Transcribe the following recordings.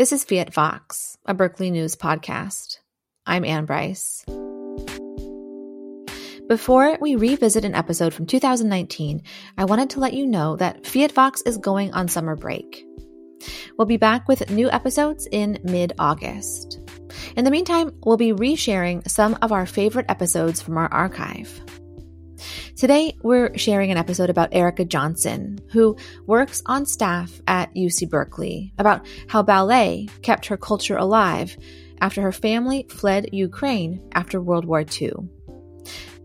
This is Fiat Vox, a Berkeley News podcast. I'm Anne Brice. Before we revisit an episode from 2019, I wanted to let you know that Fiat Vox is going on summer break. We'll be back with new episodes in mid August. In the meantime, we'll be resharing some of our favorite episodes from our archive. Today, we're sharing an episode about Erica Johnson, who works on staff at UC Berkeley, about how ballet kept her culture alive after her family fled Ukraine after World War II.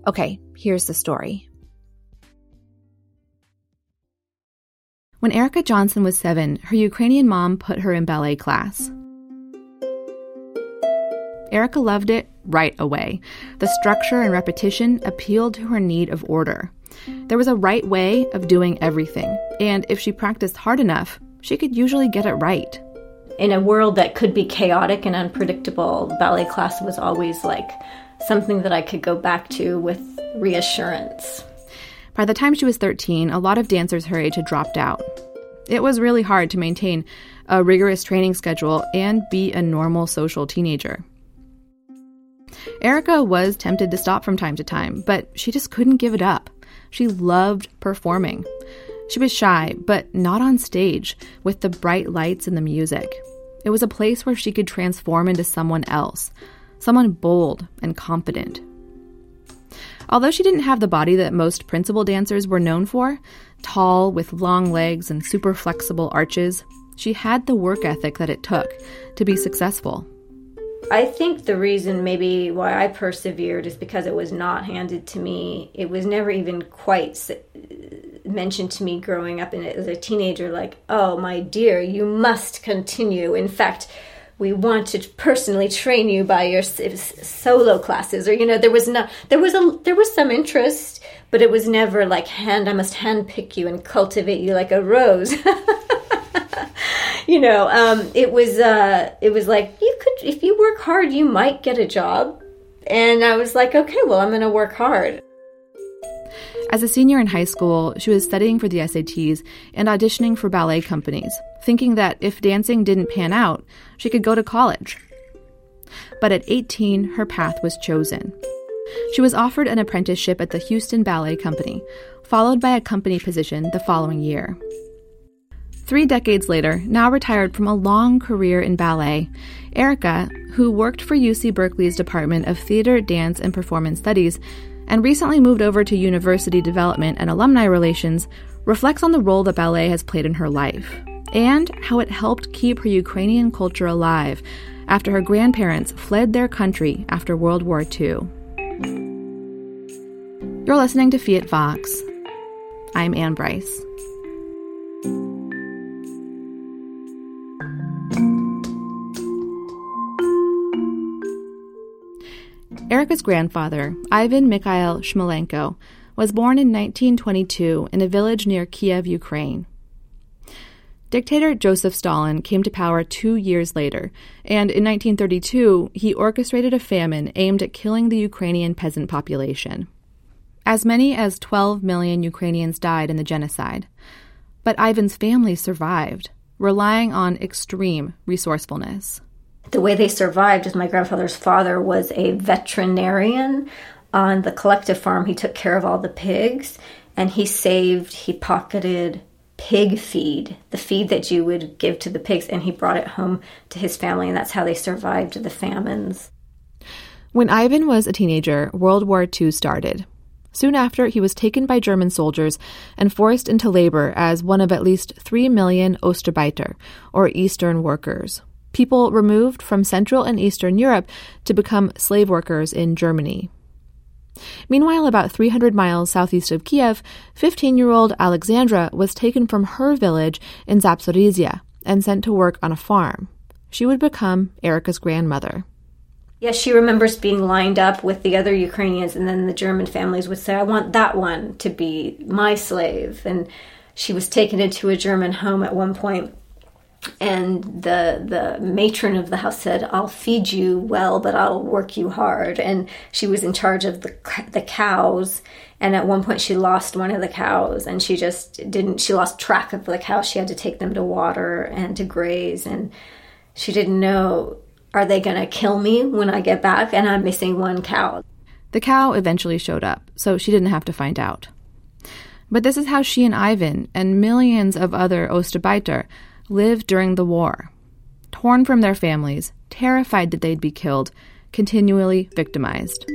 Okay, here's the story. When Erica Johnson was seven, her Ukrainian mom put her in ballet class. Erica loved it right away. The structure and repetition appealed to her need of order. There was a right way of doing everything, and if she practiced hard enough, she could usually get it right. In a world that could be chaotic and unpredictable, ballet class was always like something that I could go back to with reassurance. By the time she was 13, a lot of dancers her age had dropped out. It was really hard to maintain a rigorous training schedule and be a normal social teenager. Erica was tempted to stop from time to time, but she just couldn't give it up. She loved performing. She was shy, but not on stage, with the bright lights and the music. It was a place where she could transform into someone else, someone bold and confident. Although she didn't have the body that most principal dancers were known for, tall with long legs and super flexible arches, she had the work ethic that it took to be successful. I think the reason maybe why I persevered is because it was not handed to me. It was never even quite mentioned to me growing up in as a teenager like, "Oh, my dear, you must continue." In fact, we want to personally train you by your solo classes or you know there was no there was a there was some interest but it was never like hand i must hand pick you and cultivate you like a rose you know, um, it was uh, it was like you could if you work hard, you might get a job. And I was like, okay, well, I'm going to work hard. As a senior in high school, she was studying for the SATs and auditioning for ballet companies, thinking that if dancing didn't pan out, she could go to college. But at 18, her path was chosen. She was offered an apprenticeship at the Houston Ballet Company, followed by a company position the following year. Three decades later, now retired from a long career in ballet, Erica, who worked for UC Berkeley's Department of Theater, Dance, and Performance Studies, and recently moved over to University Development and Alumni Relations, reflects on the role that ballet has played in her life and how it helped keep her Ukrainian culture alive after her grandparents fled their country after World War II. You're listening to Fiat Vox. I'm Anne Brice. Erica's grandfather, Ivan Mikhail Shmelenko, was born in 1922 in a village near Kiev, Ukraine. Dictator Joseph Stalin came to power two years later, and in 1932 he orchestrated a famine aimed at killing the Ukrainian peasant population. As many as 12 million Ukrainians died in the genocide. But Ivan's family survived, relying on extreme resourcefulness the way they survived is my grandfather's father was a veterinarian on the collective farm. He took care of all the pigs and he saved, he pocketed pig feed, the feed that you would give to the pigs, and he brought it home to his family, and that's how they survived the famines. When Ivan was a teenager, World War II started. Soon after, he was taken by German soldiers and forced into labor as one of at least 3 million Ostarbeiter, or Eastern workers, people removed from Central and Eastern Europe to become slave workers in Germany. Meanwhile, about 300 miles southeast of Kiev, 15 year old Alexandra was taken from her village in Zaporizhia and sent to work on a farm. She would become Erica's grandmother. Yes, she remembers being lined up with the other Ukrainians, and then the German families would say, I want that one to be my slave. And she was taken into a German home at one point and the the matron of the house said i'll feed you well but i'll work you hard and she was in charge of the the cows and at one point she lost one of the cows and she just didn't she lost track of the cows she had to take them to water and to graze and She didn't know, are they going to kill me when I get back and I'm missing one cow? The cow eventually showed up, so she didn't have to find out. But this is how she and Ivan and millions of other Ostarbeiter lived during the war. Torn from their families, terrified that they'd be killed, continually victimized.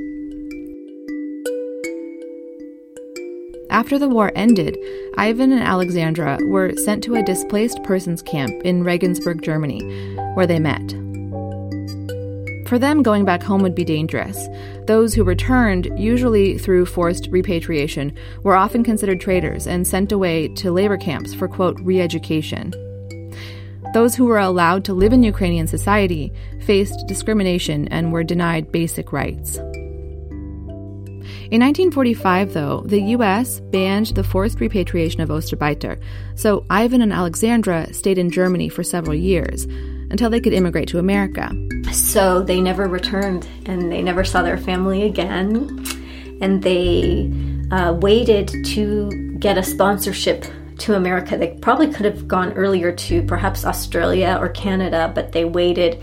After the war ended, Ivan and Alexandra were sent to a displaced persons camp in Regensburg, Germany, where they met. For them, going back home would be dangerous. Those who returned, usually through forced repatriation, were often considered traitors and sent away to labor camps for, quote, re education. Those who were allowed to live in Ukrainian society faced discrimination and were denied basic rights. In 1945, though, the U.S. banned the forced repatriation of Ostarbeiter, so Ivan and Alexandra stayed in Germany for several years until they could immigrate to America. So they never returned and they never saw their family again. And they uh, waited to get a sponsorship to America. They probably could have gone earlier to perhaps Australia or Canada, but they waited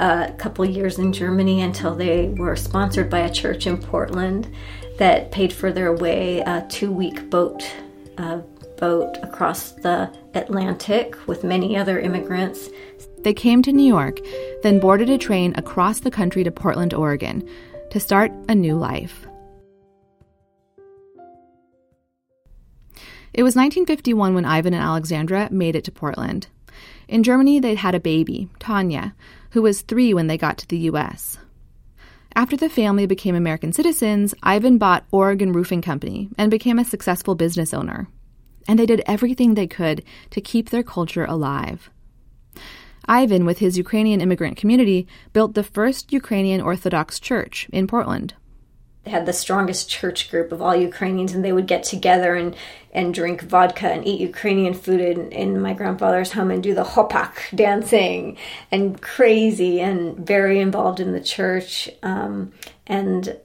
a couple years in Germany until they were sponsored by a church in Portland that paid for their way a two week boat uh, boat across the Atlantic with many other immigrants. They came to New York, then boarded a train across the country to Portland, Oregon, to start a new life. It was 1951 when Ivan and Alexandra made it to Portland. In Germany, they'd had a baby, Tanya, who was three when they got to the U.S. After the family became American citizens, Ivan bought Oregon Roofing Company and became a successful business owner. And they did everything they could to keep their culture alive. Ivan, with his Ukrainian immigrant community, built the first Ukrainian Orthodox church in Portland had the strongest church group of all Ukrainians, and they would get together and, and drink vodka and eat Ukrainian food in, in my grandfather's home and do the hopak dancing and crazy and very involved in the church. Um, and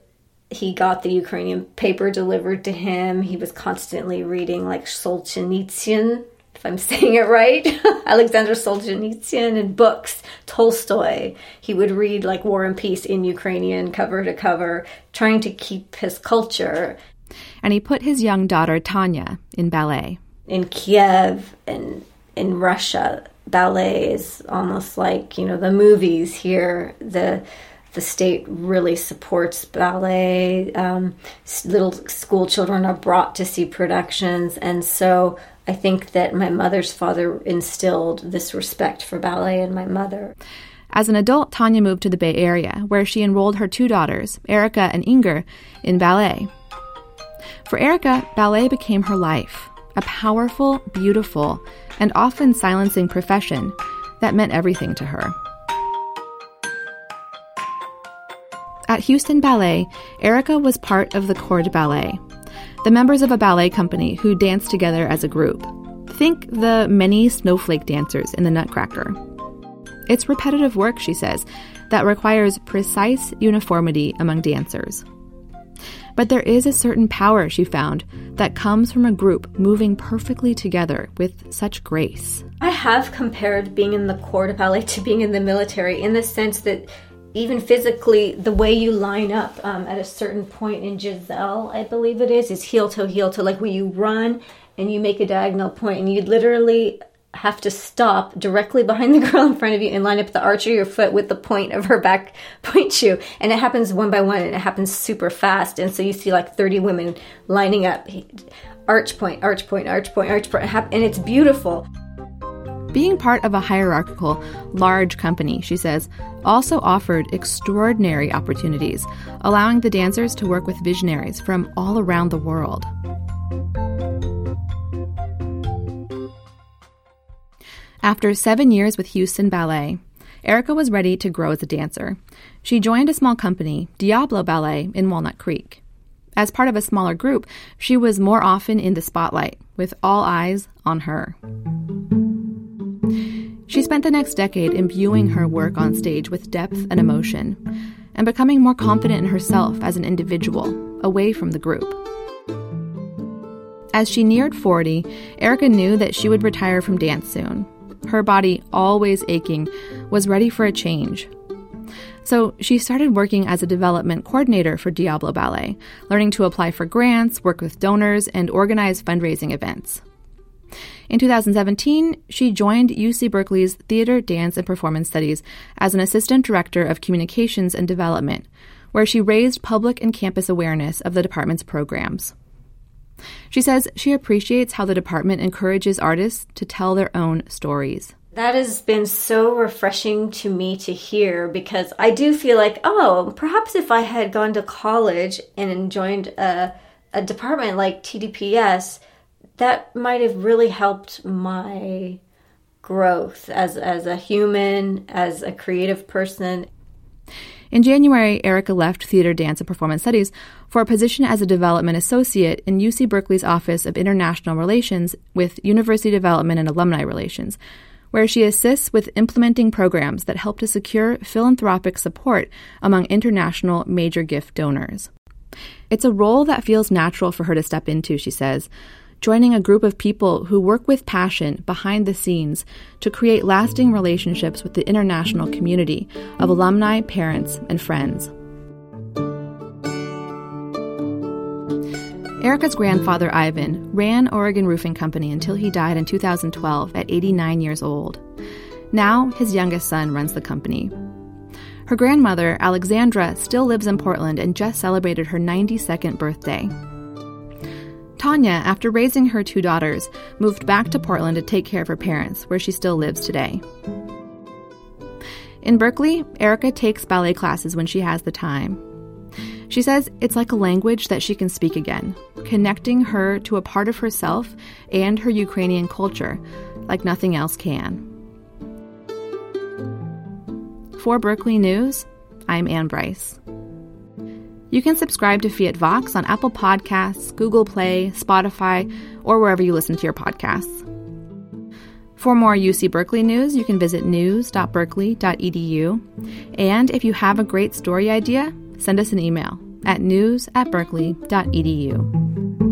he got the Ukrainian paper delivered to him. He was constantly reading like Solzhenitsyn, if I'm saying it right, Alexander Solzhenitsyn and books, Tolstoy. He would read like War and Peace in Ukrainian cover to cover, trying to keep his culture. And he put his young daughter Tanya in ballet. In Kiev and in Russia, ballet is almost like, you know, the movies here. The the state really supports ballet. Um, little school children are brought to see productions, and so I think that my mother's father instilled this respect for ballet in my mother. As an adult, Tanya moved to the Bay Area, where she enrolled her two daughters, Erica and Inger, in ballet. For Erica, ballet became her life a powerful, beautiful, and often silencing profession that meant everything to her. At Houston Ballet, Erica was part of the Corps de Ballet, the members of a ballet company who dance together as a group. Think the many snowflake dancers in the Nutcracker. It's repetitive work, she says, that requires precise uniformity among dancers. But there is a certain power, she found, that comes from a group moving perfectly together with such grace. I have compared being in the corps de ballet to being in the military in the sense that even physically, the way you line up um, at a certain point in Giselle, I believe it is, is heel to heel to like where you run and you make a diagonal point and you literally have to stop directly behind the girl in front of you and line up the arch of your foot with the point of her back pointe shoe. And it happens one by one and it happens super fast. And so you see like 30 women lining up arch point, arch point, arch point, arch point, and it's beautiful. Being part of a hierarchical, large company, she says, also offered extraordinary opportunities, allowing the dancers to work with visionaries from all around the world. After seven years with Houston Ballet, Erica was ready to grow as a dancer. She joined a small company, Diablo Ballet, in Walnut Creek. As part of a smaller group, she was more often in the spotlight, with all eyes on her. She spent the next decade imbuing her work on stage with depth and emotion, and becoming more confident in herself as an individual, away from the group. As she neared 40, Erica knew that she would retire from dance soon. her body always aching, was ready for a change. So she started working as a development coordinator for Diablo Ballet, learning to apply for grants, work with donors, and organize fundraising events. In 2017, she joined UC Berkeley's Theater, Dance, and Performance Studies as an assistant director of communications and development, where she raised public and campus awareness of the department's programs. She says she appreciates how the department encourages artists to tell their own stories. That has been so refreshing to me to hear because I do feel like, oh, perhaps if I had gone to college and joined a, a department like TDPS, that might have really helped my growth as as a human, as a creative person. In January, Erica left Theater, Dance, and Performance Studies for a position as a development associate in UC Berkeley's Office of International Relations with University Development and Alumni Relations, where she assists with implementing programs that help to secure philanthropic support among international major gift donors. It's a role that feels natural for her to step into, she says joining a group of people who work with passion behind the scenes to create lasting relationships with the international community of alumni, parents, and friends. Erica's grandfather, Ivan, ran Oregon Roofing Company until he died in 2012 at 89 years old. Now, his youngest son runs the company. Her grandmother, Alexandra, still lives in Portland and just celebrated her 92nd birthday. Tanya, after raising her two daughters, moved back to Portland to take care of her parents, where she still lives today. In Berkeley, Erica takes ballet classes when she has the time. She says it's like a language that she can speak again, connecting her to a part of herself and her Ukrainian culture like nothing else can. For Berkeley News, I'm Anne Brice. You can subscribe to Fiat Vox on Apple Podcasts, Google Play, Spotify, or wherever you listen to your podcasts. For more UC Berkeley news, you can visit news.berkeley.edu. And if you have a great story idea, send us an email at news at berkeley.edu.